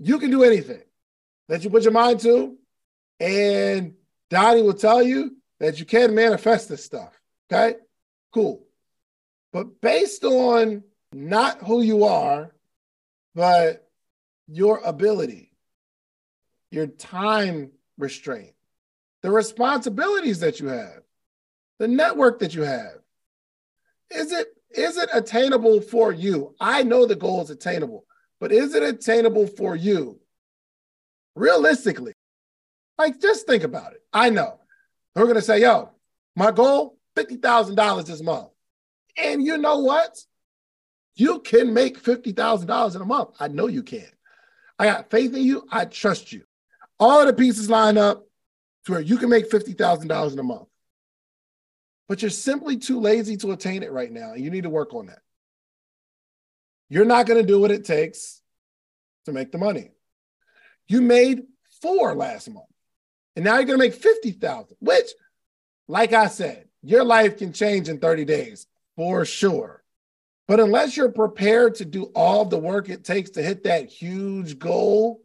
you can do anything that you put your mind to. And Donni will tell you that you can manifest this stuff. Okay, cool. But based on not who you are, but your ability, your time restraint, the responsibilities that you have, the network that you have. Is it is it attainable for you? I know the goal is attainable, but is it attainable for you? Realistically, like just think about it. I know we're gonna say, "Yo, my goal fifty thousand dollars this month," and you know what? You can make fifty thousand dollars in a month. I know you can. I got faith in you. I trust you. All the pieces line up to where you can make $50,000 in a month. But you're simply too lazy to attain it right now. And you need to work on that. You're not going to do what it takes to make the money. You made four last month. And now you're going to make 50,000, which, like I said, your life can change in 30 days for sure. But unless you're prepared to do all the work it takes to hit that huge goal,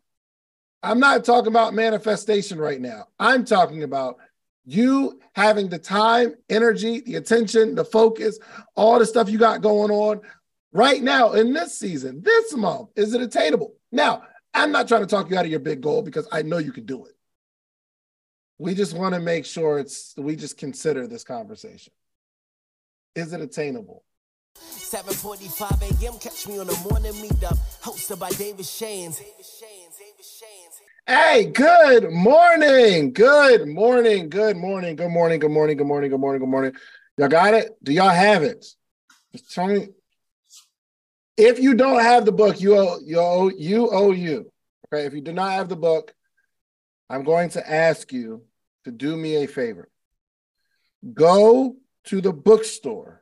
I'm not talking about manifestation right now. I'm talking about you having the time, energy, the attention, the focus, all the stuff you got going on right now in this season, this month. Is it attainable? Now, I'm not trying to talk you out of your big goal because I know you can do it. We just want to make sure it's, we just consider this conversation. Is it attainable? 7:45 a.m. Catch me on the morning meetup, hosted by David Shands. Hey, good morning. Good morning. Good morning. Good morning. Good morning. Good morning. Good morning. Good morning. Y'all got it? Do y'all have it? Just tell me. If you don't have the book, you owe you owe you owe you. Okay. If you do not have the book, I'm going to ask you to do me a favor. Go to the bookstore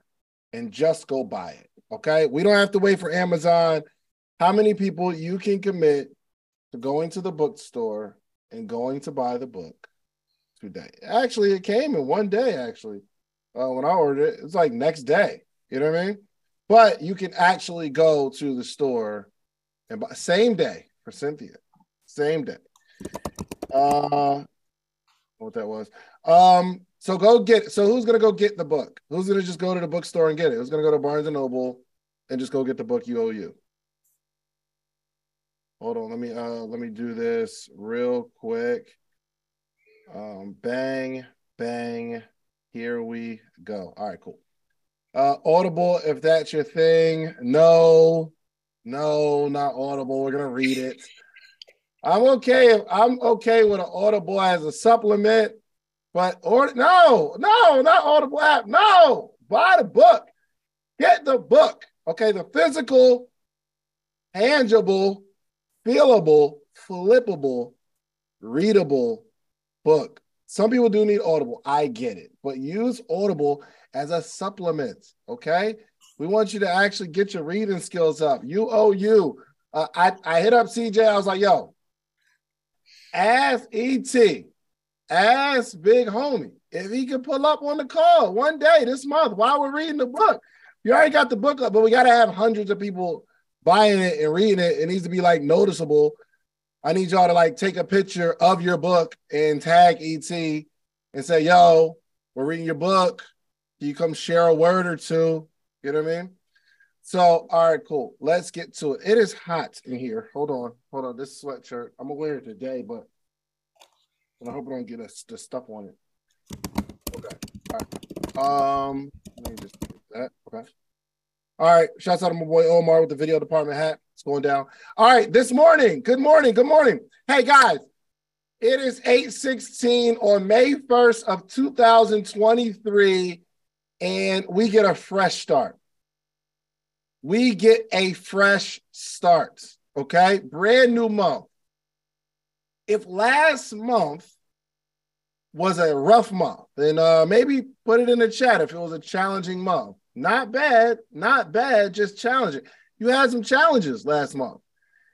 and just go buy it. Okay. We don't have to wait for Amazon. How many people you can commit to going to the bookstore and going to buy the book today. Actually, it came in one day. Actually, uh, when I ordered it, it's like next day. You know what I mean? But you can actually go to the store and buy same day for Cynthia, same day. Uh, what that was. Um, so go get. So who's gonna go get the book? Who's gonna just go to the bookstore and get it? Who's gonna go to Barnes and Noble and just go get the book you owe you? Hold on, let me uh let me do this real quick. Um, bang, bang. Here we go. All right, cool. Uh, Audible, if that's your thing. No, no, not Audible. We're gonna read it. I'm okay. I'm okay with an Audible as a supplement, but or no, no, not Audible app. No, buy the book. Get the book. Okay, the physical, tangible feelable, flippable, readable book. Some people do need Audible. I get it, but use Audible as a supplement. Okay. We want you to actually get your reading skills up. You owe you. Uh, I, I hit up CJ. I was like, yo, ask ET, ask Big Homie if he could pull up on the call one day this month while we're reading the book. You already got the book up, but we got to have hundreds of people buying it and reading it, it needs to be like noticeable. I need y'all to like take a picture of your book and tag ET and say, yo, we're reading your book. You come share a word or two? You know what I mean? So, all right, cool. Let's get to it. It is hot in here. Hold on. Hold on. This sweatshirt, I'm gonna wear it today, but I hope I don't get us the stuff on it. Okay. All right. Um, let me just that. Okay. All right. Shouts out to my boy Omar with the video department hat. It's going down. All right. This morning. Good morning. Good morning. Hey guys. It is 816 on May 1st of 2023. And we get a fresh start. We get a fresh start. Okay. Brand new month. If last month was a rough month, then uh, maybe put it in the chat if it was a challenging month. Not bad, not bad, just challenging. You had some challenges last month.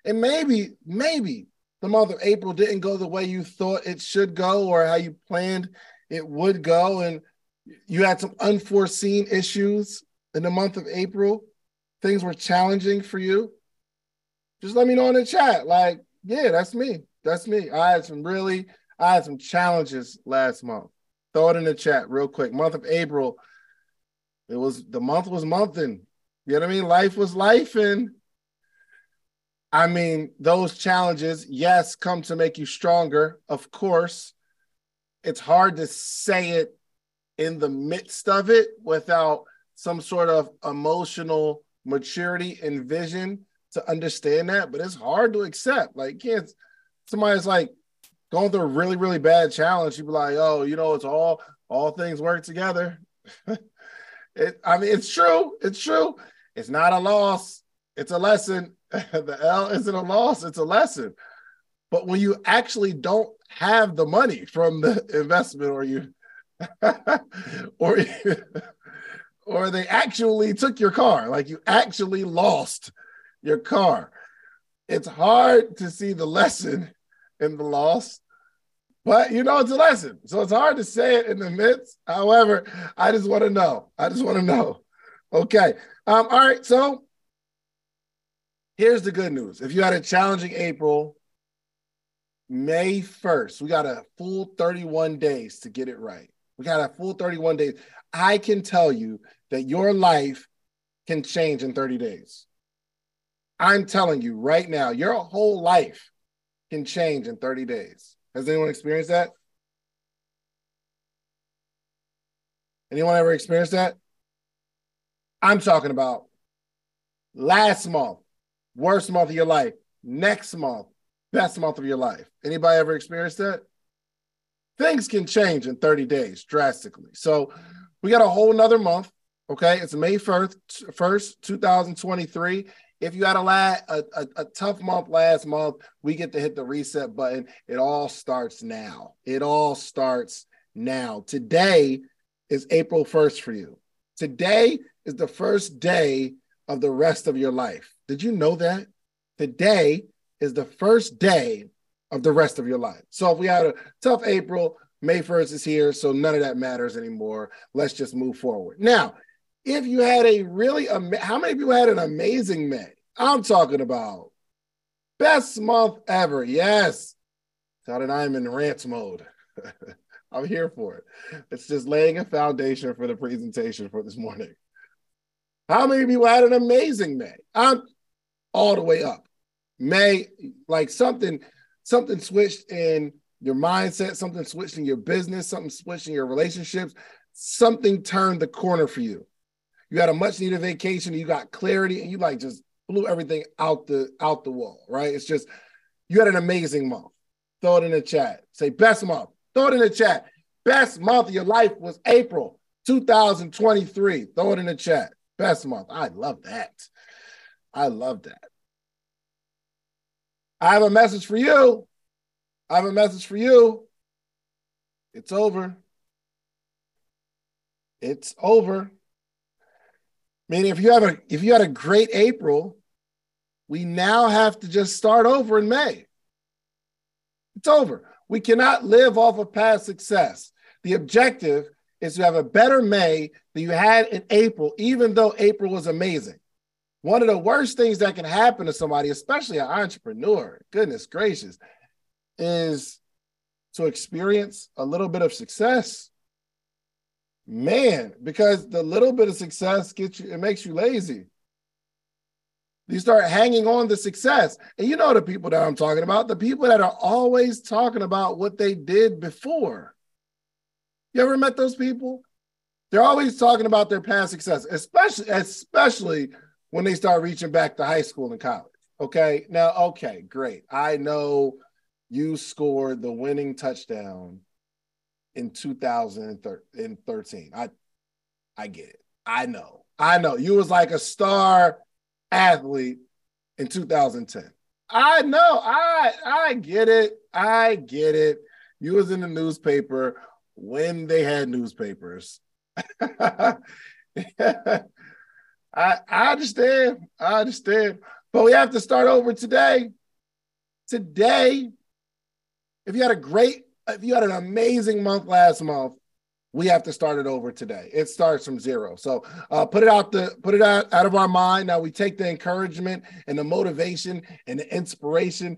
And maybe, maybe the month of April didn't go the way you thought it should go or how you planned it would go. And you had some unforeseen issues in the month of April. Things were challenging for you. Just let me know in the chat. Like, Yeah, that's me. That's me. I had some really, I had some challenges last month. Throw it in the chat real quick. Month of April, it was the month was monthing. You know what I mean? Life was life, and I mean those challenges, yes, come to make you stronger. Of course, it's hard to say it in the midst of it without some sort of emotional maturity and vision to understand that, but it's hard to accept. Like, can't somebody's like going through a really, really bad challenge, you be like, oh, you know, it's all all things work together. it, I mean, it's true. It's true. It's not a loss. It's a lesson. the L isn't a loss. It's a lesson. But when you actually don't have the money from the investment, or you, or or they actually took your car, like you actually lost your car. It's hard to see the lesson in the loss, but you know it's a lesson. So it's hard to say it in the midst. However, I just want to know. I just want to know. Okay. Um, all right. So here's the good news. If you had a challenging April, May 1st, we got a full 31 days to get it right. We got a full 31 days. I can tell you that your life can change in 30 days. I'm telling you right now, your whole life can change in 30 days. Has anyone experienced that? Anyone ever experienced that? I'm talking about last month, worst month of your life, next month, best month of your life. Anybody ever experienced that? Things can change in 30 days drastically. So we got a whole nother month. Okay. It's May 1st, 1st 2023 if you had a, la- a, a, a, tough month last month, we get to hit the reset button. It all starts now. It all starts now. Today is April 1st for you. Today is the first day of the rest of your life. Did you know that? Today is the first day of the rest of your life. So if we had a tough April, May 1st is here, so none of that matters anymore. Let's just move forward. Now, if you had a really, how many people had an amazing May? I'm talking about best month ever. Yes. Todd and I am in rant mode. I'm here for it. It's just laying a foundation for the presentation for this morning. How many people had an amazing May? I'm all the way up. May, like something, something switched in your mindset, something switched in your business, something switched in your relationships, something turned the corner for you you had a much needed vacation, you got clarity, and you like just blew everything out the out the wall, right? It's just you had an amazing month. Throw it in the chat. Say best month. Throw it in the chat. Best month of your life was April 2023. Throw it in the chat. Best month. I love that. I love that. I have a message for you. I have a message for you. It's over. It's over. Meaning, if you have a if you had a great April, we now have to just start over in May. It's over. We cannot live off of past success. The objective is to have a better May than you had in April, even though April was amazing. One of the worst things that can happen to somebody, especially an entrepreneur, goodness gracious, is to experience a little bit of success Man, because the little bit of success gets you, it makes you lazy. You start hanging on to success. And you know the people that I'm talking about, the people that are always talking about what they did before. You ever met those people? They're always talking about their past success, especially especially when they start reaching back to high school and college. Okay. Now, okay, great. I know you scored the winning touchdown in 2013. I I get it. I know. I know. You was like a star athlete in 2010. I know. I I get it. I get it. You was in the newspaper when they had newspapers. I I understand. I understand. But we have to start over today. Today, if you had a great if you had an amazing month last month, we have to start it over today. It starts from zero. So uh, put it out the put it out, out of our mind. Now we take the encouragement and the motivation and the inspiration.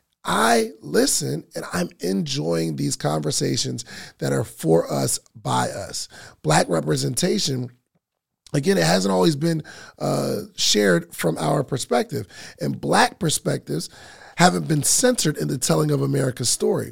I listen and I'm enjoying these conversations that are for us, by us. Black representation again it hasn't always been uh, shared from our perspective and black perspectives haven't been centered in the telling of america's story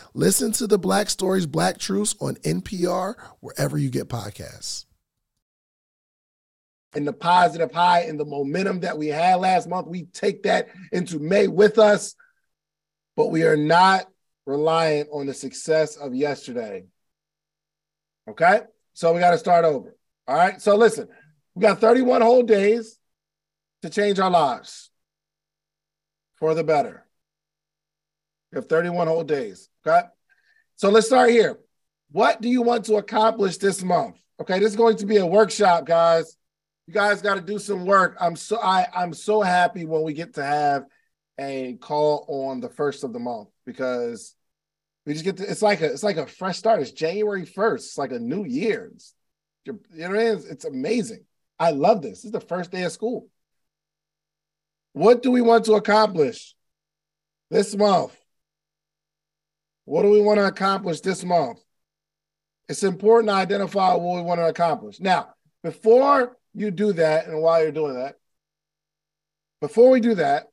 Listen to the Black Stories, Black Truths on NPR, wherever you get podcasts. And the positive high and the momentum that we had last month, we take that into May with us, but we are not reliant on the success of yesterday. Okay? So we got to start over. All right? So listen, we got 31 whole days to change our lives for the better. We have 31 whole days. Okay. So let's start here. What do you want to accomplish this month? Okay, this is going to be a workshop, guys. You guys got to do some work. I'm so I I'm so happy when we get to have a call on the first of the month because we just get to, it's like a it's like a fresh start. It's January 1st. It's like a new year. It's, you know what I mean? It's amazing. I love this. This is the first day of school. What do we want to accomplish this month? What do we want to accomplish this month? It's important to identify what we want to accomplish. Now, before you do that, and while you're doing that, before we do that,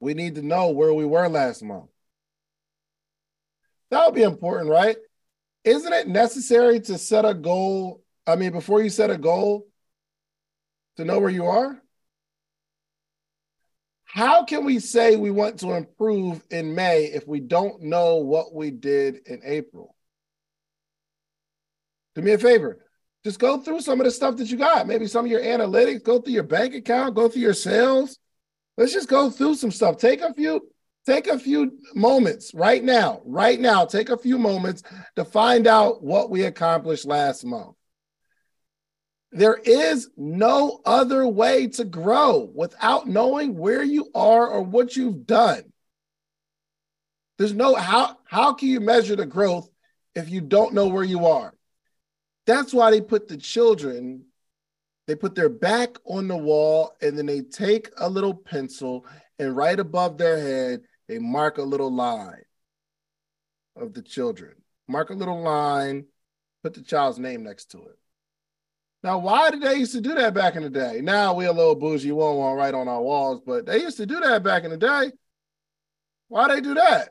we need to know where we were last month. That would be important, right? Isn't it necessary to set a goal? I mean, before you set a goal, to know where you are? How can we say we want to improve in May if we don't know what we did in April? Do me a favor. Just go through some of the stuff that you got. Maybe some of your analytics, go through your bank account, go through your sales. Let's just go through some stuff. Take a few, Take a few moments right now, right now, take a few moments to find out what we accomplished last month. There is no other way to grow without knowing where you are or what you've done. There's no how how can you measure the growth if you don't know where you are? That's why they put the children they put their back on the wall and then they take a little pencil and right above their head they mark a little line of the children. Mark a little line, put the child's name next to it. Now, why did they used to do that back in the day? Now we a little bougie, won't want right on our walls, but they used to do that back in the day. Why they do that?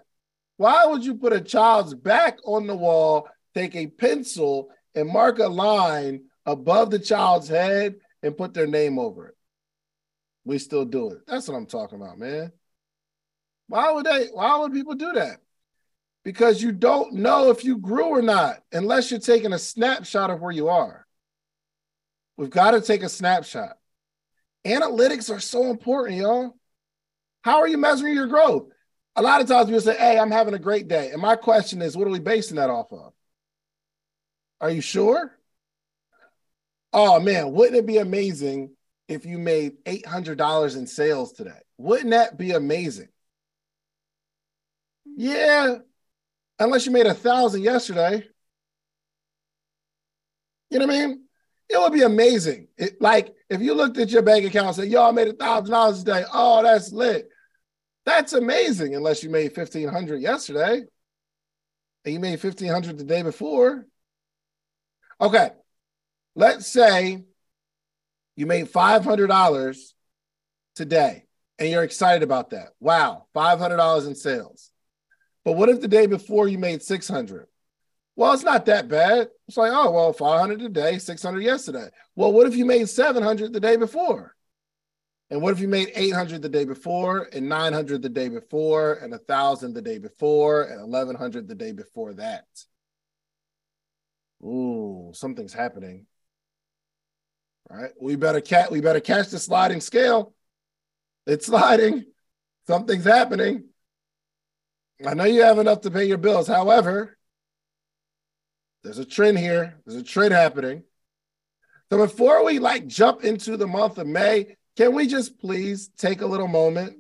Why would you put a child's back on the wall, take a pencil and mark a line above the child's head and put their name over it? We still do it. That's what I'm talking about, man. Why would they? Why would people do that? Because you don't know if you grew or not unless you're taking a snapshot of where you are. We've got to take a snapshot. Analytics are so important, y'all. How are you measuring your growth? A lot of times people say, Hey, I'm having a great day. And my question is, what are we basing that off of? Are you sure? Oh man, wouldn't it be amazing if you made $800 in sales today? Wouldn't that be amazing? Yeah, unless you made a thousand yesterday. You know what I mean? It would be amazing. It, like if you looked at your bank account and said, "Yo, I made a thousand dollars today." Oh, that's lit. That's amazing. Unless you made fifteen hundred yesterday, and you made fifteen hundred the day before. Okay, let's say you made five hundred dollars today, and you're excited about that. Wow, five hundred dollars in sales. But what if the day before you made 600? Well, it's not that bad. It's like, oh, well, 500 today, 600 yesterday. Well, what if you made 700 the day before? And what if you made 800 the day before, and 900 the day before, and 1,000 the day before, and 1,100 the day before that? Ooh, something's happening. All right, we better catch. We better catch the sliding scale. It's sliding. Something's happening. I know you have enough to pay your bills. However, there's a trend here. There's a trend happening. So before we like jump into the month of May, can we just please take a little moment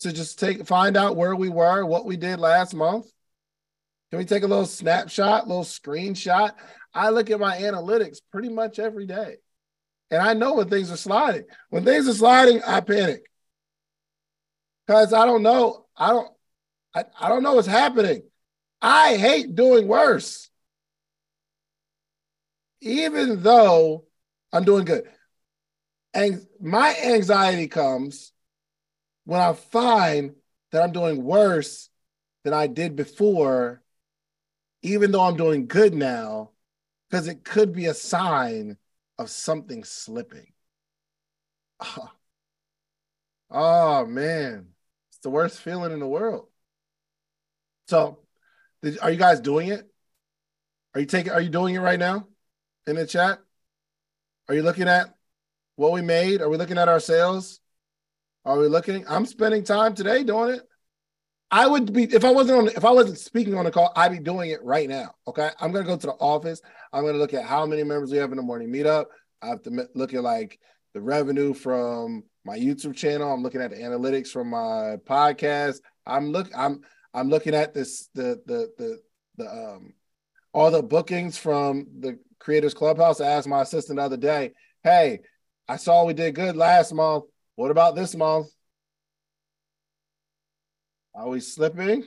to just take find out where we were, what we did last month? Can we take a little snapshot, little screenshot? I look at my analytics pretty much every day. And I know when things are sliding. When things are sliding, I panic. Because I don't know. I don't I, I don't know what's happening. I hate doing worse. Even though I'm doing good. And my anxiety comes when I find that I'm doing worse than I did before, even though I'm doing good now, because it could be a sign of something slipping. Oh. oh man, it's the worst feeling in the world. So, are you guys doing it? Are you taking? Are you doing it right now in the chat? Are you looking at what we made? Are we looking at our sales? Are we looking? I'm spending time today doing it. I would be if I wasn't on if I wasn't speaking on the call, I'd be doing it right now. Okay, I'm gonna go to the office. I'm gonna look at how many members we have in the morning meetup. I have to look at like the revenue from my YouTube channel. I'm looking at the analytics from my podcast. I'm look. I'm I'm looking at this the the the the um all the bookings from the Creators Clubhouse. I asked my assistant the other day, "Hey, I saw we did good last month. What about this month? Are we slipping?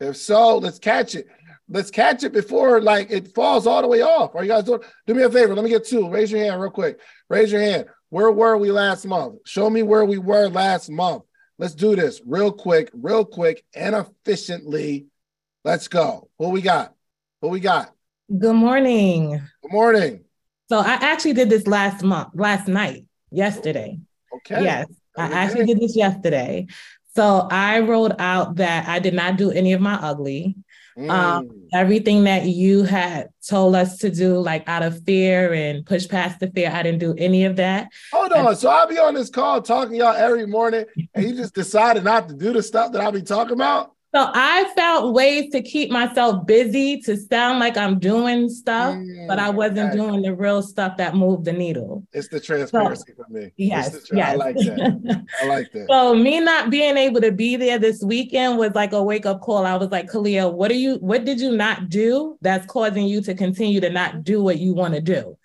If so, let's catch it. Let's catch it before like it falls all the way off. Are you guys doing? Do me a favor. Let me get two. Raise your hand real quick. Raise your hand. Where were we last month? Show me where we were last month. Let's do this real quick, real quick and efficiently. Let's go. What we got? What we got? Good morning. Good morning. So I actually did this last month, last night, yesterday. Okay. Yes, I actually did this yesterday. So I wrote out that I did not do any of my ugly. Mm. Um, everything that you had told us to do, like out of fear and push past the fear, I didn't do any of that. Hold on. So I'll be on this call talking to y'all every morning, and you just decided not to do the stuff that I'll be talking about. So I found ways to keep myself busy to sound like I'm doing stuff, but I Mm, wasn't doing the real stuff that moved the needle. It's the transparency for me. Yes, tra- yes. I like that. I like that. so me not being able to be there this weekend was like a wake up call. I was like, Kalia, what are you? What did you not do that's causing you to continue to not do what you want to do?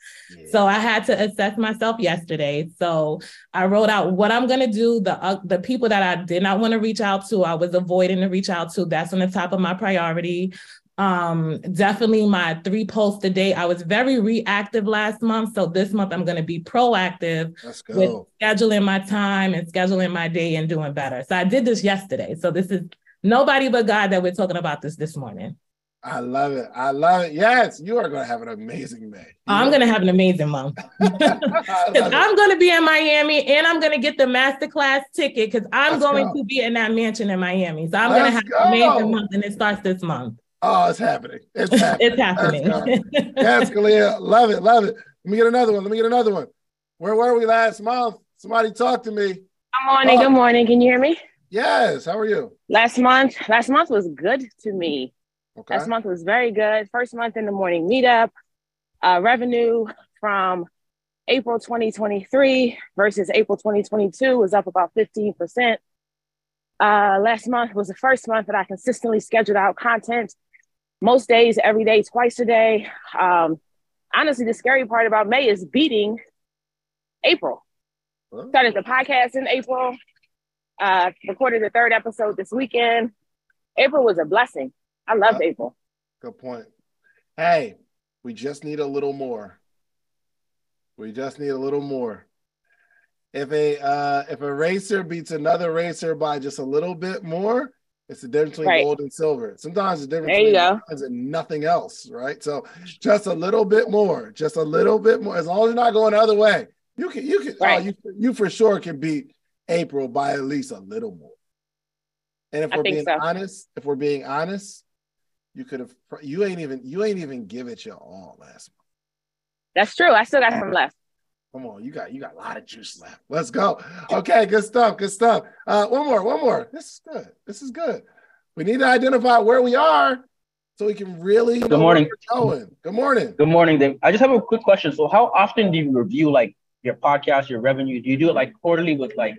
So I had to assess myself yesterday. So I wrote out what I'm going to do. The uh, the people that I did not want to reach out to, I was avoiding to reach out to. That's on the top of my priority. Um, definitely my three posts a day. I was very reactive last month, so this month I'm going to be proactive with scheduling my time and scheduling my day and doing better. So I did this yesterday. So this is nobody but God that we're talking about this this morning. I love it. I love it. Yes, you are going to have an amazing May. I'm going to have an amazing month. Because I'm going to be in Miami and I'm going to get the masterclass ticket because I'm Let's going go. to be in that mansion in Miami. So I'm going to have Let's an amazing month and it starts this month. Oh, it's happening. It's happening. It's happening. yes, Kalia. Love it. Love it. Let me get another one. Let me get another one. Where were we last month? Somebody talk to me. Good morning. Oh. Good morning. Can you hear me? Yes. How are you? Last month, last month was good to me. Okay. Last month was very good. First month in the morning meetup. Uh, revenue from April 2023 versus April 2022 was up about 15%. Uh, last month was the first month that I consistently scheduled out content most days, every day, twice a day. Um, honestly, the scary part about May is beating April. Started the podcast in April. Uh, recorded the third episode this weekend. April was a blessing. I love Yeah. April. Good point. Hey, we just need a little more. We just need a little more. If a uh, if a racer beats another racer by just a little bit more, it's the difference between Right. gold and silver. Sometimes the difference There you go. and nothing else, right? So just a little bit more, just a little bit more. As long as you're not going the other way, you can you can Right. oh, you you for sure can beat April by at least a little more. And if I we're being so. honest, if we're being honest, you could have you ain't even you ain't even give it your all last month. That's true. I still got some left. Come on, you got you got a lot of juice left. Let's go. Okay, good stuff. Good stuff. Uh, one more, one more. This is good. This is good. We need to identify where we are so we can really know Good morning. where we're going. Good morning. Good morning, Dave. I just have a quick question. So, how often do you review like your podcast, your revenue? Do you do it like quarterly with like,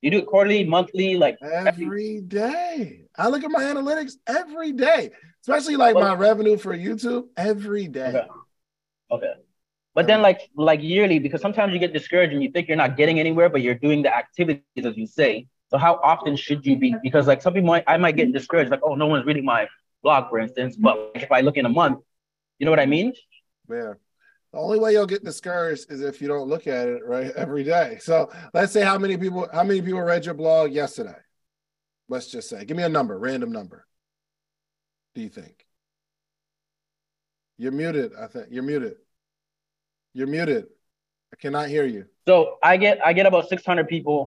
you do it quarterly, monthly, like Every day. I look at my analytics every day, especially like my revenue for YouTube every day. Okay. Okay. But then um, like like yearly, because sometimes you get discouraged and you think you're not getting anywhere, but you're doing the activities as you say. So how often should you be? Because like some people might I might get discouraged, like, oh, no one's reading my blog, for instance. But if I look in a month, you know what I mean? Yeah. The only way you'll get discouraged is if you don't look at it right every day. So let's say how many people how many people read your blog yesterday? Let's just say. Give me a number, random number. Do you think? You're muted. I think you're muted. You're muted. I cannot hear you. So I get I get about 600 people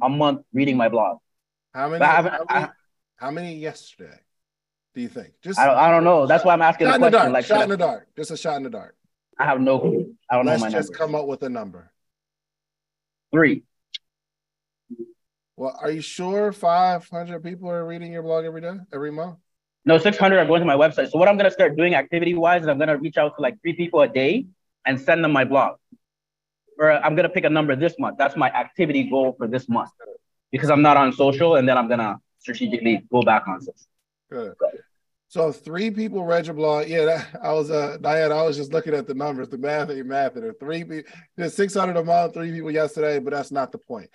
A month reading my blog. How many? But I haven't- how, many I- how many yesterday? Do you think? Just I don't, I don't know. That's why I'm asking shot the in the dark. Like, shot in the dark. Just a shot in the dark. I have no clue. I don't know Let's my just come up with a number. Three. Well, are you sure 500 people are reading your blog every day, every month? No, 600 are going to my website. So what I'm going to start doing activity wise is I'm going to reach out to like three people a day and send them my blog. Or I'm going to pick a number this month. That's my activity goal for this month because I'm not on social and then I'm going to strategically go back on social. Good. So three people read your blog. Yeah, that, I was uh Diane, I was just looking at the numbers, the math ain't math. There three people, there's 600 a month, three people yesterday, but that's not the point.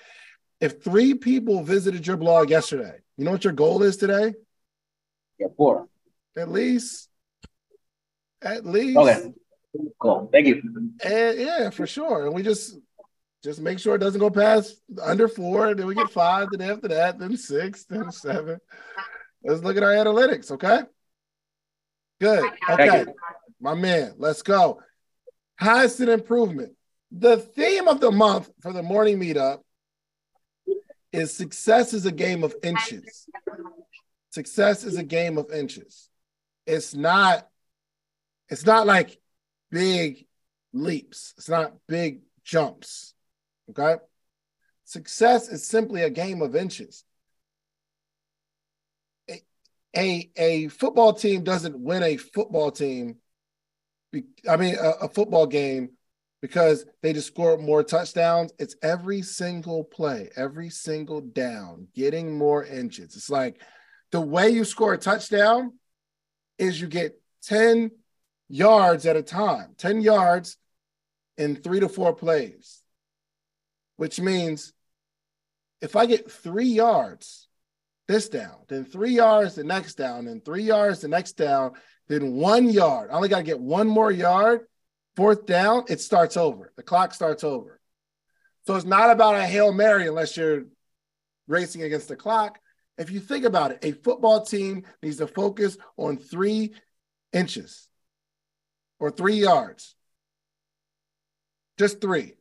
if three people visited your blog yesterday, you know what your goal is today? Yeah, four. At least. At least. Okay. Cool. Thank you. And yeah, for sure. And we just just make sure it doesn't go past under four. Then we get five. Then after that, then six, then seven. Let's look at our analytics. Okay. Good. Okay. My man, let's go. Constant improvement. The theme of the month for the morning meetup is success is a game of inches. Success is a game of inches. It's not, it's not like big leaps. It's not big jumps. Okay. Success is simply a game of inches. A, a, a football team doesn't win a football team, I mean, a, a football game because they just score more touchdowns. It's every single play, every single down, getting more inches. It's like the way you score a touchdown is you get 10 yards at a time, 10 yards in three to four plays, which means if I get three yards this down, then three yards the next down, then three yards the next down, then one yard. I only got to get one more yard. Fourth down, it starts over. The clock starts over. So it's not about a Hail Mary unless you're racing against the clock. If you think about it, a football team needs to focus on three inches or three yards. Just three.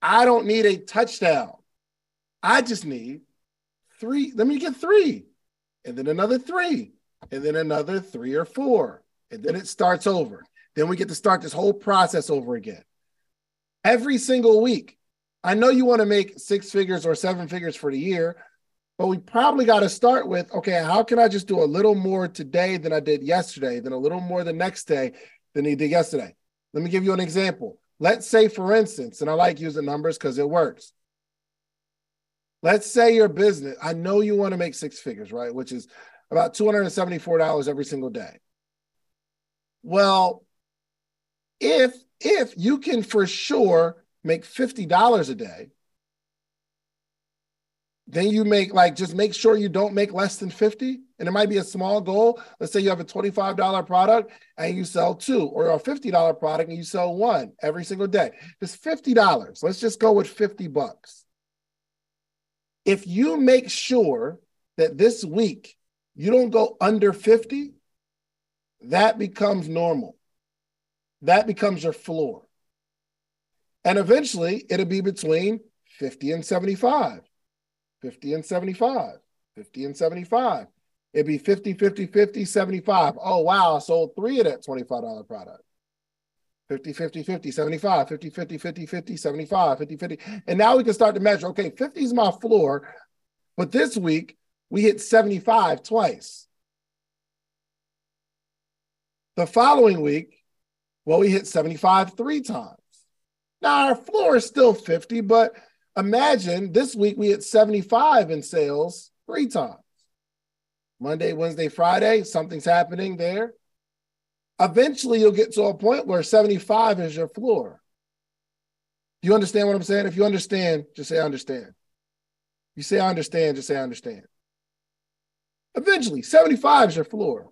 I don't need a touchdown. I just need three. Let me get three, and then another three, and then another three or four, and then it starts over. Then we get to start this whole process over again. Every single week. I know you want to make six figures or seven figures for the year, but we probably got to start with okay, how can I just do a little more today than I did yesterday, then a little more the next day than he did yesterday? Let me give you an example. Let's say, for instance, and I like using numbers because it works. Let's say your business, I know you want to make six figures, right? Which is about $274 every single day. Well, if if you can for sure make $50 a day, then you make like just make sure you don't make less than 50 and it might be a small goal. Let's say you have a $25 product and you sell two or a $50 product and you sell one every single day. It's $50 let's just go with 50 bucks. If you make sure that this week you don't go under 50 that becomes normal. That becomes your floor. And eventually it'll be between 50 and 75 50 and 75, 50 and 75. It'd be 50, 50, 50, 75. Oh, wow. I sold three of that $25 product. 50, 50, 50, 75, 50, 50, 50, 50, 75, 50, 50. And now we can start to measure okay, 50 is my floor, but this week we hit 75 twice. The following week, well, we hit 75 three times. Now our floor is still 50, but Imagine this week we hit 75 in sales three times. Monday, Wednesday, Friday, something's happening there. Eventually, you'll get to a point where 75 is your floor. Do you understand what I'm saying? If you understand, just say I understand. You say I understand, just say I understand. Eventually, 75 is your floor.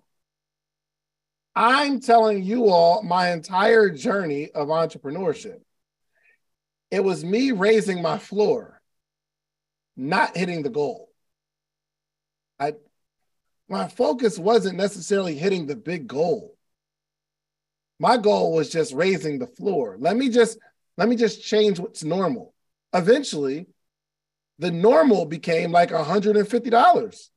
I'm telling you all my entire journey of entrepreneurship. It was me raising my floor, not hitting the goal. I my focus wasn't necessarily hitting the big goal. My goal was just raising the floor. Let me just let me just change what's normal. Eventually, the normal became like $150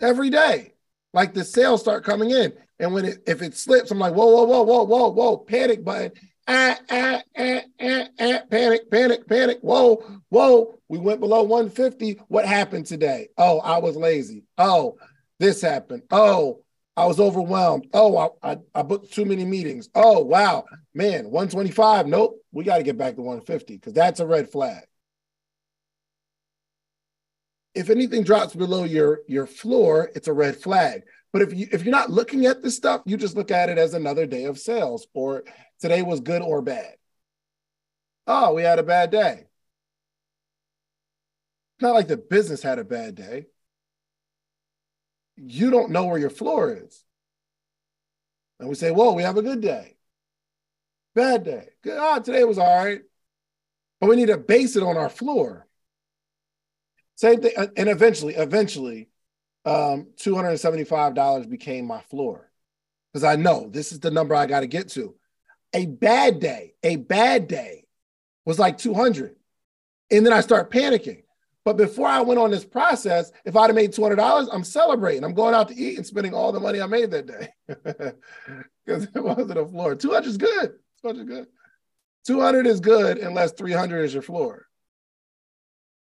every day. Like the sales start coming in. And when it if it slips, I'm like, whoa, whoa, whoa, whoa, whoa, whoa, panic button ah, ah, ah, ah, ah, panic, panic, panic. Whoa, whoa. We went below 150. What happened today? Oh, I was lazy. Oh, this happened. Oh, I was overwhelmed. Oh, I, I, I booked too many meetings. Oh, wow. Man, 125. Nope. We got to get back to 150 because that's a red flag. If anything drops below your, your floor, it's a red flag. But if you if you're not looking at this stuff, you just look at it as another day of sales or today was good or bad. Oh, we had a bad day. It's not like the business had a bad day. You don't know where your floor is. And we say, whoa, we have a good day. Bad day. Good. Ah, today was all right. But we need to base it on our floor. Same thing. And eventually, eventually, um, $275 became my floor. Because I know this is the number I got to get to. A bad day, a bad day was like 200. And then I start panicking. But before I went on this process, if I'd have made $200, I'm celebrating. I'm going out to eat and spending all the money I made that day because it wasn't a floor. 200 is good. 200 is good. 200 is good unless 300 is your floor.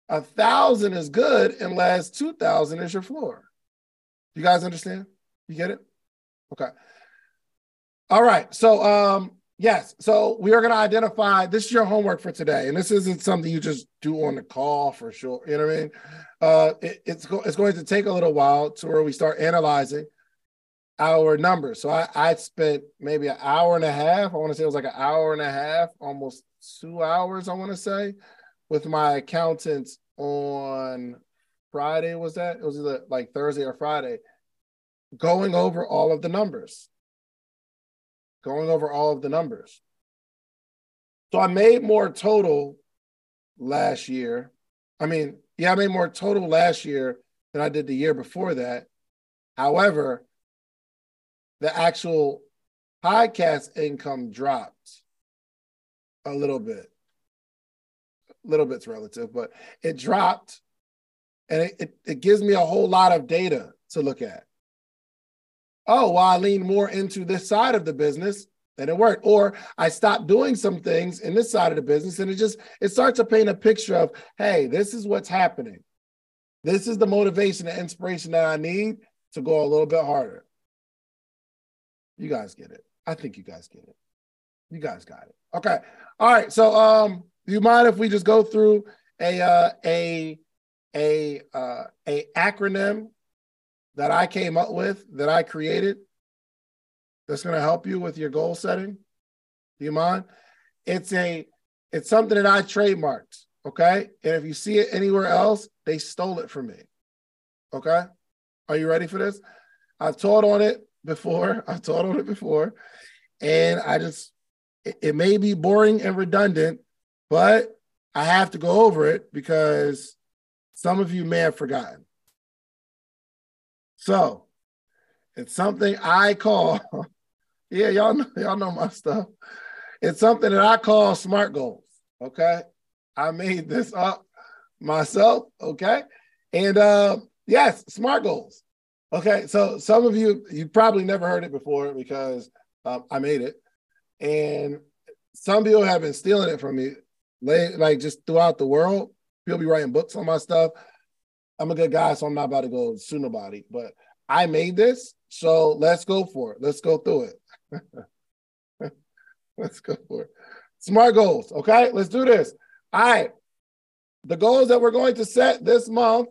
A thousand is good unless 2,000 is your floor. You guys understand? You get it? Okay. All right. So, um, Yes. So we are going to identify this is your homework for today. And this isn't something you just do on the call for sure. You know what I mean? Uh, it, it's, go, it's going to take a little while to where we start analyzing our numbers. So I, I spent maybe an hour and a half. I want to say it was like an hour and a half, almost two hours, I want to say, with my accountants on Friday. Was that? It was either like Thursday or Friday, going over all of the numbers going over all of the numbers. So I made more total last year. I mean, yeah, I made more total last year than I did the year before that. However, the actual podcast income dropped a little bit. Little bit's relative, but it dropped and it, it, it gives me a whole lot of data to look at oh, well, I lean more into this side of the business, then it worked. Or I stopped doing some things in this side of the business, and it just it starts to paint a picture of, hey, this is what's happening. This is the motivation and inspiration that I need to go a little bit harder. You guys get it. I think you guys get it. You guys got it. Okay. All right. So um, do you mind if we just go through a uh, a a uh, a acronym that I came up with, that I created, that's going to help you with your goal setting? Do you mind? It's a it's something that I trademarked. Okay. And if you see it anywhere else, they stole it from me. Okay. Are you ready for this? I've taught on it before. I've taught on it before. And I just, it, it may be boring and redundant, but I have to go over it because some of you may have forgotten. So it's something I call, yeah, y'all know, y'all know my stuff. It's something that I call SMART goals. Okay. I made this up myself. Okay. And uh, yes, SMART goals. Okay. So some of you, you probably never heard it before because um, I made it. And some people have been stealing it from me, like just throughout the world. People be writing books on my stuff. I'm a good guy, so I'm not about to go sue nobody. But I made this, so let's go for it. Let's go through it. let's go for it. Smart goals. Okay, let's do this. All right. The goals that we're going to set this month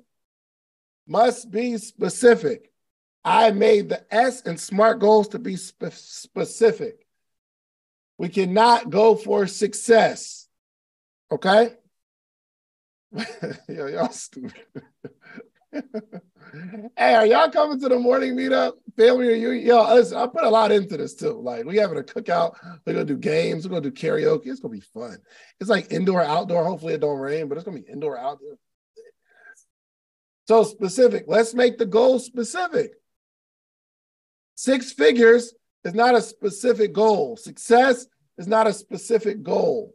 must be specific. I made the S in SMART goals to be spe- specific. We cannot go for success. Okay? Yo, y'all stupid. hey, are y'all coming to the morning meetup? Family you? Yo, listen, I put a lot into this too. Like we having a cookout. We're gonna do games. We're gonna do karaoke. It's gonna be fun. It's like indoor, outdoor. Hopefully it don't rain, but it's gonna be indoor, outdoor. So specific. Let's make the goal specific. Six figures is not a specific goal. Success is not a specific goal.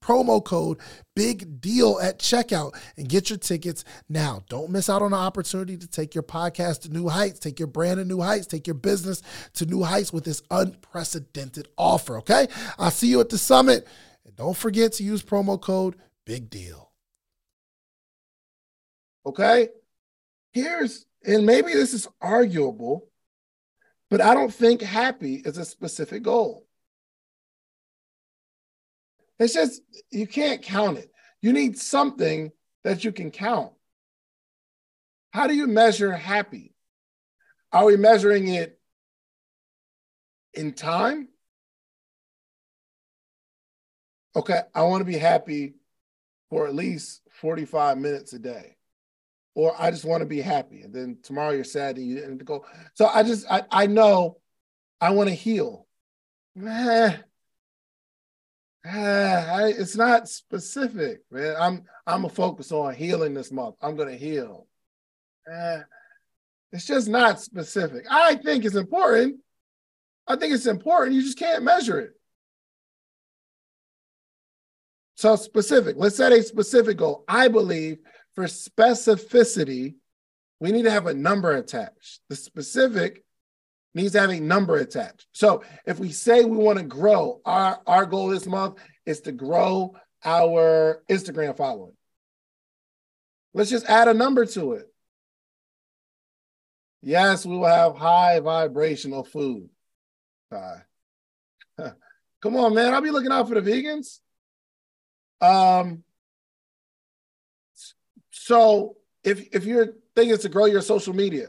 promo code big deal at checkout and get your tickets now. Don't miss out on the opportunity to take your podcast to new heights, take your brand to new heights, take your business to new heights with this unprecedented offer, okay? I'll see you at the summit. And don't forget to use promo code big deal. Okay? Here's, and maybe this is arguable, but I don't think happy is a specific goal. It's just, you can't count it. You need something that you can count. How do you measure happy? Are we measuring it in time? Okay, I want to be happy for at least 45 minutes a day. Or I just want to be happy. And then tomorrow you're sad and you didn't go. So I just I, I know I want to heal. Eh, I, it's not specific, man. I'm I'm gonna focus on healing this month. I'm gonna heal. Uh, it's just not specific. I think it's important. I think it's important. You just can't measure it. So specific. Let's set a specific goal. I believe for specificity, we need to have a number attached. The specific needs to have a number attached. So if we say we want to grow, our, our goal this month is to grow our Instagram following. Let's just add a number to it. Yes, we will have high vibrational food. Come on, man. I'll be looking out for the vegans. Um, so if if your thing is to grow your social media,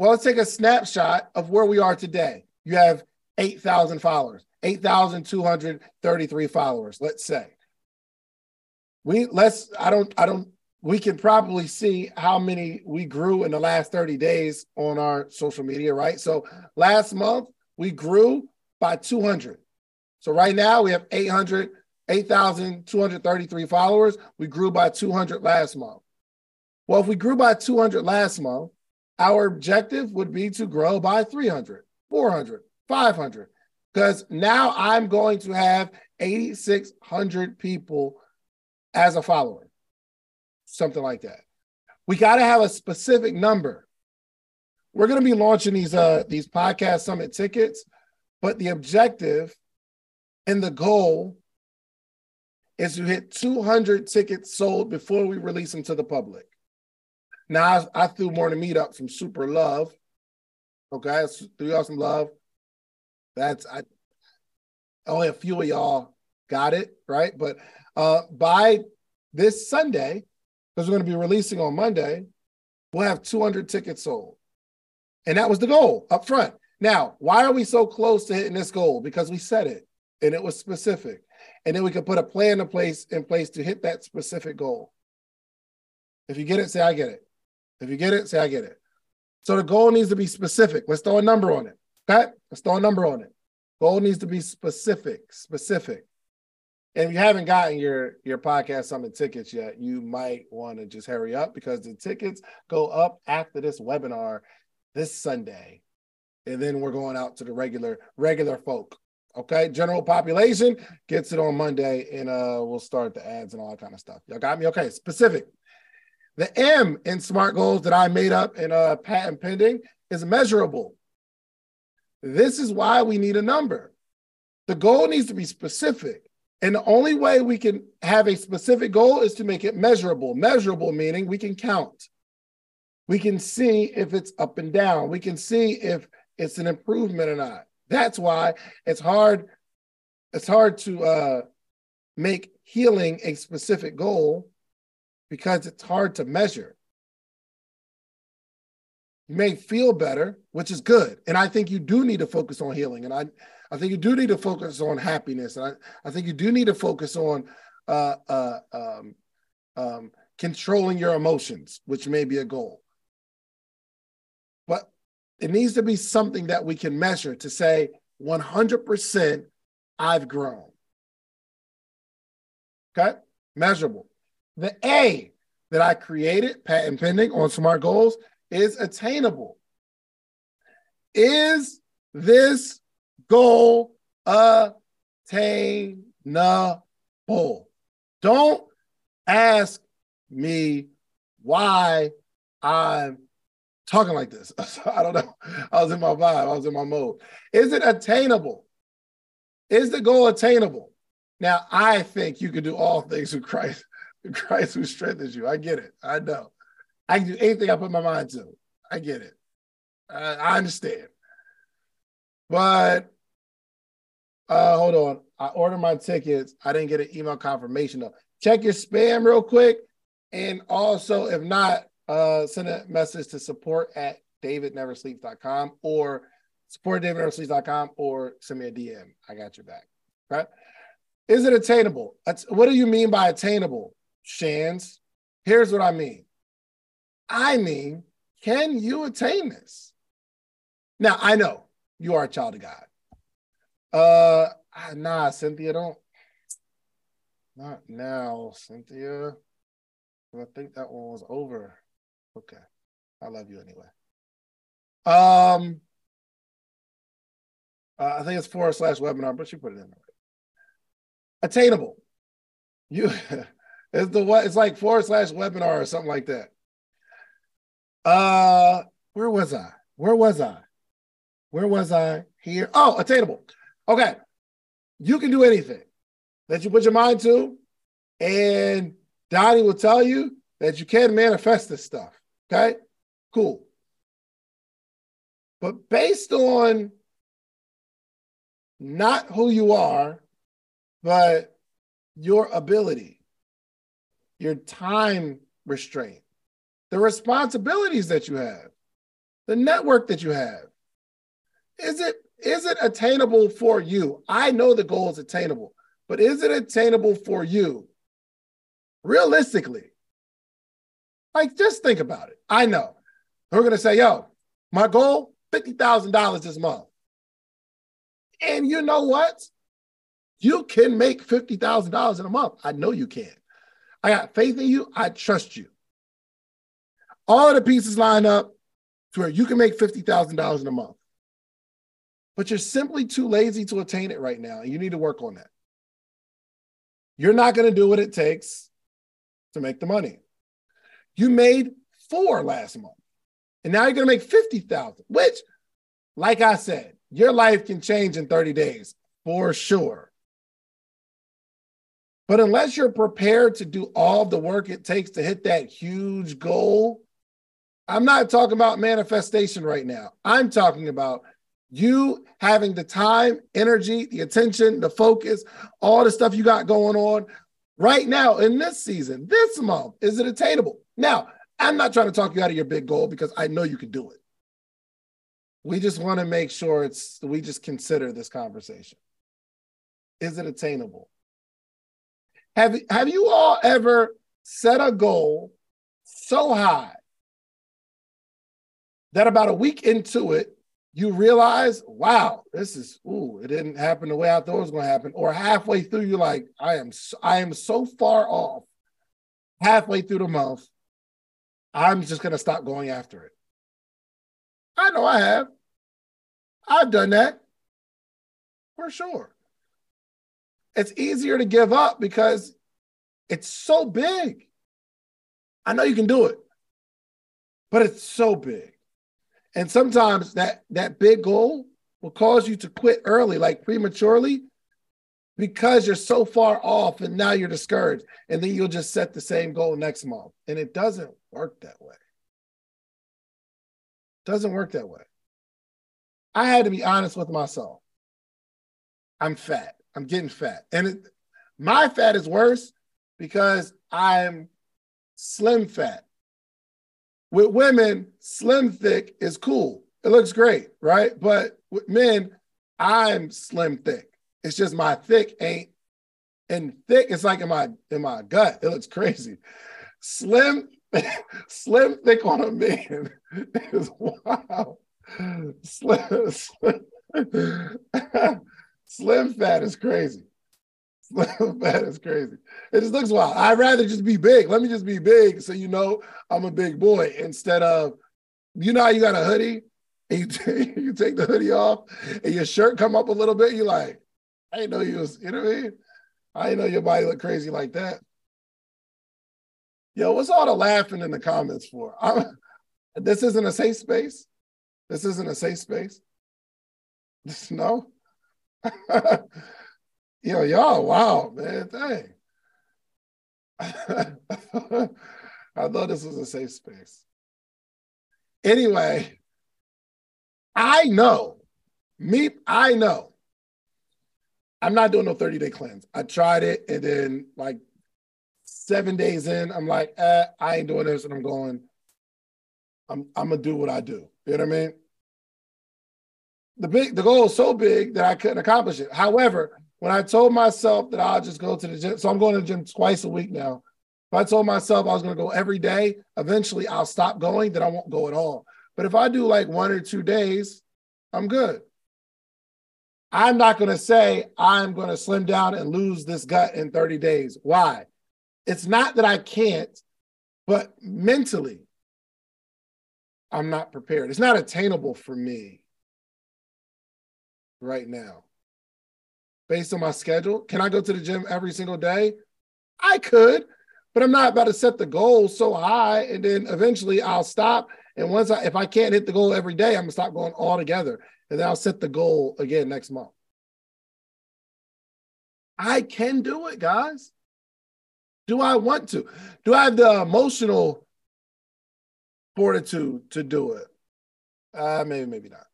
well, let's take a snapshot of where we are today. You have 8,000 followers, 8,233 followers, let's say. We let's I don't I don't we can probably see how many we grew in the last 30 days on our social media, right? So last month we grew by 200. So right now we have 800 8,233 followers. We grew by 200 last month. Well, if we grew by 200 last month, our objective would be to grow by 300, 400, 500. Because now I'm going to have 8,600 people as a follower, something like that. We got to have a specific number. We're going to be launching these uh, these podcast summit tickets, but the objective and the goal is to hit 200 tickets sold before we release them to the public. Now I, I threw more than meetup some super love. Okay, threw y'all some love. That's I only a few of y'all got it, right? But uh by this Sunday, because we're going to be releasing on Monday, we'll have 200 tickets sold. And that was the goal up front. Now, why are we so close to hitting this goal? Because we said it and it was specific. And then we could put a plan in place in place to hit that specific goal. If you get it, say I get it. If you get it, say I get it. So the goal needs to be specific. Let's throw a number on it. Okay? Let's throw a number on it. Goal needs to be specific, specific. And if you haven't gotten your your podcast summit tickets yet, you might want to just hurry up because the tickets go up after this webinar this Sunday. And then we're going out to the regular regular folk. Okay, general population gets it on Monday, and uh, we'll start the ads and all that kind of stuff. Y'all got me? Okay, specific. The M in SMART goals that I made up in uh, patent pending is measurable. This is why we need a number. The goal needs to be specific. And the only way we can have a specific goal is to make it measurable. Measurable meaning we can count. We can see if it's up and down. We can see if it's an improvement or not. That's why it's hard. It's hard to uh, make healing a specific goal because it's hard to measure. You may feel better, which is good. And I think you do need to focus on healing. And I, I think you do need to focus on happiness. And I, I think you do need to focus on uh, uh, um, um, controlling your emotions, which may be a goal. But it needs to be something that we can measure to say 100% I've grown. Okay, measurable. The A that I created, patent pending on SMART goals, is attainable. Is this goal attainable? Don't ask me why I'm talking like this. I don't know. I was in my vibe. I was in my mode. Is it attainable? Is the goal attainable? Now, I think you can do all things through Christ, Christ who strengthens you. I get it. I know. I can do anything I put my mind to. I get it. I, I understand. But uh, hold on. I ordered my tickets. I didn't get an email confirmation though. Check your spam real quick. And also, if not, uh, send a message to support at davidneversleeps.com or support davidneversleeps.com or send me a DM. I got your back. Right? Is it attainable? What do you mean by attainable, Shands? Here's what I mean. I mean, can you attain this? Now, I know you are a child of God. Uh, nah, Cynthia, don't. Not now, Cynthia. I think that one was over. Okay. I love you anyway. Um, uh, I think it's forward slash webinar, but you put it in. Attainable. You it's the what it's like forward slash webinar or something like that. Uh, where was I? Where was I? Where was I? Here. Oh, attainable. Okay. You can do anything that you put your mind to, and Donni will tell you that you can manifest this stuff. Okay, cool. But based on not who you are, but your ability, your time restraint, the responsibilities that you have, the network that you have, is it is it attainable for you? I know the goal is attainable, but is it attainable for you? Realistically, like, just think about it. I know. We're to say, yo, my goal, $50,000 this month. And you know what? You can make $50,000 in a month. I know you can. I got faith in you. I trust you. All the pieces line up to where you can make $50,000 in a month. But you're simply too lazy to attain it right now. And you need to work on that. You're not going to do what it takes to make the money. You made four last month. And now you're going to make 50,000, which, like I said, your life can change in 30 days for sure. But unless you're prepared to do all the work it takes to hit that huge goal, I'm not talking about manifestation right now. I'm talking about you having the time, energy, the attention, the focus, all the stuff you got going on right now in this season, this month. Is it attainable? Now, I'm not trying to talk you out of your big goal because I know you can do it. We just want to make sure it's, we just consider this conversation. Is it attainable? Have, have you all ever set a goal so high that about a week into it, you realize, wow, this is ooh, it didn't happen the way I thought it was going to happen. Or halfway through, you're like, I am, I am so far off. Halfway through the month, I'm just going to stop going after it. I know I have. I've done that for sure. It's easier to give up because it's so big. I know you can do it, but it's so big. And sometimes that that big goal will cause you to quit early, like prematurely, because you're so far off and now you're discouraged. And then you'll just set the same goal next month. And it doesn't work that way. Doesn't work that way. I had to be honest with myself. I'm fat. I'm getting fat. And it, my fat is worse because I'm slim fat. With women, slim thick is cool. It looks great, right? But with men, I'm slim thick. It's just my thick ain't and thick. It's like in my in my gut. It looks crazy. Slim, slim thick on a man is wow. Slim, slim, slim fat is crazy. Slim fat is crazy. It just looks wild. I'd rather just be big. Let me just be big so you know I'm a big boy instead of, you know how you got a hoodie and you, t- you take the hoodie off and your shirt come up a little bit. You're like, I didn't know you was, you know what I mean? I didn't know your body looked crazy like that. Yo, what's all the laughing in the comments for? I'm, this isn't a safe space. This isn't a safe space. No. Yo, y'all, wow, man, dang. I thought this was a safe space. Anyway, I know, me, I know. I'm not doing no 30 day cleanse. I tried it, and then like seven days in, I'm like, eh, I ain't doing this, and I'm going. I'm I'm gonna do what I do. You know what I mean? The big the goal is so big that I couldn't accomplish it. However, when I told myself that I'll just go to the gym, so I'm going to the gym twice a week now. If I told myself I was going to go every day, eventually I'll stop going, then I won't go at all. But if I do like one or two days, I'm good. I'm not going to say I'm going to slim down and lose this gut in 30 days. Why? It's not that I can't, but mentally, I'm not prepared. It's not attainable for me right now based on my schedule. Can I go to the gym every single day? I could, but I'm not about to set the goal so high and then eventually I'll stop. And once I, if I can't hit the goal every day, I'm gonna stop going altogether. And then I'll set the goal again next month. I can do it, guys. Do I want to? Do I have the emotional fortitude to do it? Uh, maybe, maybe not.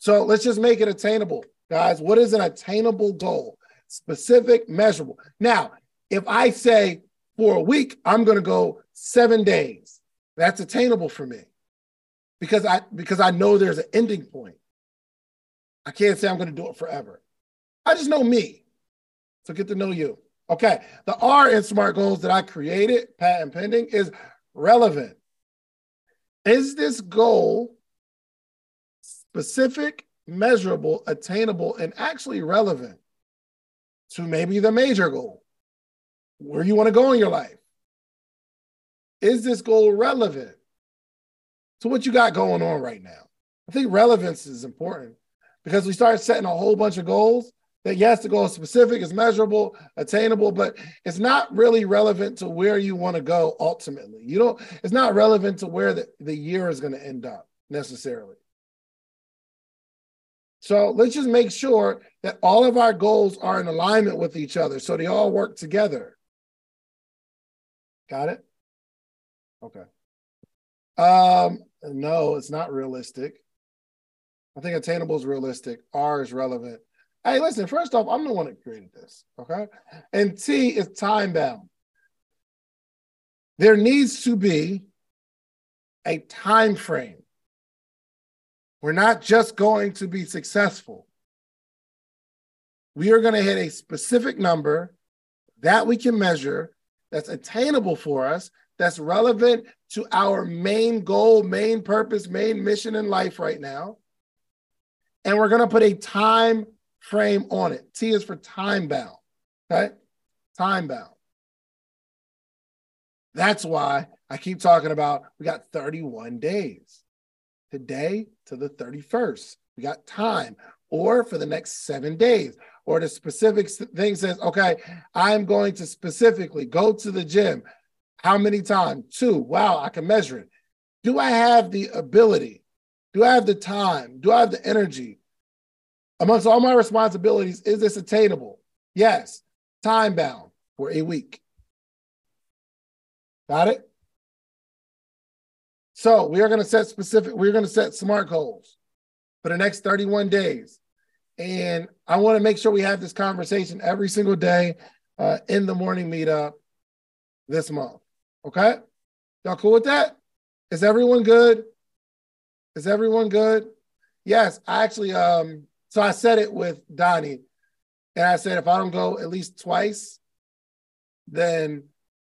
So let's just make it attainable. Guys, what is an attainable goal? Specific, measurable. Now, if I say for a week, I'm going to go seven days, that's attainable for me because I because I know there's an ending point. I can't say I'm going to do it forever. I just know me. So get to know you. Okay. The R in SMART goals that I created, patent pending, is relevant. Is this goal specific, measurable, attainable, and actually relevant. to maybe the major goal, where you want to go in your life. Is this goal relevant to what you got going on right now? I think relevance is important because we start setting a whole bunch of goals that yes, the goal is specific, is measurable, attainable, but it's not really relevant to where you want to go ultimately. You don't, it's not relevant to where the, the year is going to end up necessarily. So let's just make sure that all of our goals are in alignment with each other so they all work together. Got it? Okay. Um, no, it's not realistic. I think attainable is realistic. R is relevant. Hey, listen, first off, I'm the one that created this. Okay. And T is time bound. There needs to be a time frame. We're not just going to be successful. We are going to hit a specific number that we can measure that's attainable for us, that's relevant to our main goal, main purpose, main mission in life right now. And we're going to put a time frame on it. T is for time bound. Okay? Time bound. That's why I keep talking about we got 31 days. Today to the 31st. We got time. Or for the next seven days. Or the specific thing says, okay, I'm going to specifically go to the gym. How many times? Two. Wow, I can measure it. Do I have the ability? Do I have the time? Do I have the energy? Amongst all my responsibilities, is this attainable? Yes. Time bound for a week. Got it? So we are going to set specific, we're going to set SMART goals for the next 31 days. And I want to make sure we have this conversation every single day uh, in the morning meetup this month. Okay? Y'all cool with that? Is everyone good? Is everyone good? Yes, I actually um so I said it with Donni, and I said if I don't go at least twice, then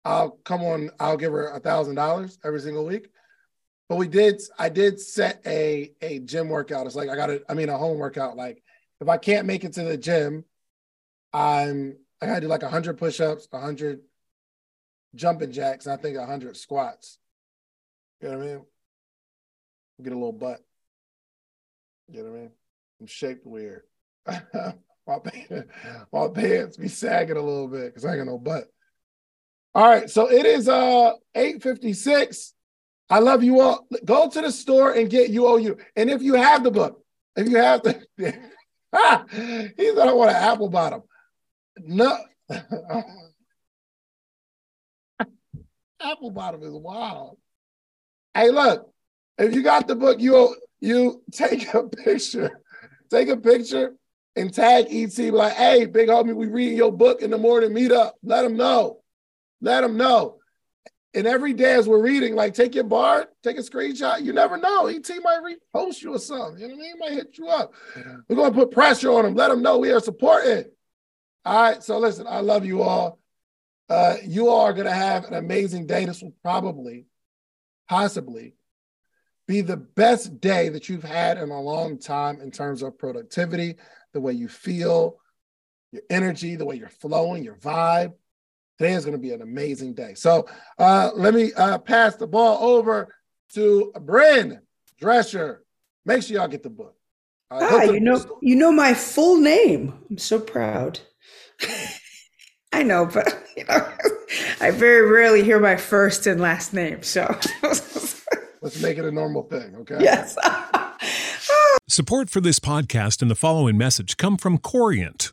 I'll come on. I'll give her a thousand dollars every single week. But we did. I did set a a gym workout. It's like I got to. I mean, a home workout. Like if I can't make it to the gym, I'm. I got to do like hundred push-ups, hundred jumping jacks, and I think hundred squats. You know what I mean? Get a little butt. You know what I mean? I'm shaped weird. my, pants, my pants be sagging a little bit because I ain't got no butt. All right, so it is uh 856. I love you all. Go to the store and get You Owe You. And if you have the book, if you have the ah, he said I want an apple bottom. No apple bottom is wild. Hey, look, if you got the book, you you take a picture Take a picture and tag ET. Like, hey, big homie, we reading your book in the morning. Meet up. Let them know. Let them know. And every day as we're reading, like take your bar, take a screenshot. You never know. ET might repost you or something. You know what I mean? He might hit you up. We're gonna put pressure on them. Let them know we are supporting. All right. So listen, I love you all. Uh, you all are gonna have an amazing day. This will probably, possibly be the best day that you've had in a long time in terms of productivity, the way you feel, your energy, the way you're flowing, your vibe. Today is going to be an amazing day. So uh, let me uh, pass the ball over to Bryn Drescher. Make sure y'all get the book. Uh, Hi, you know, you know my full name. I'm so proud. I know, but you know, I very rarely hear my first and last name. So Let's make it a normal thing, okay? Yes. Support for this podcast and the following message come from Corient.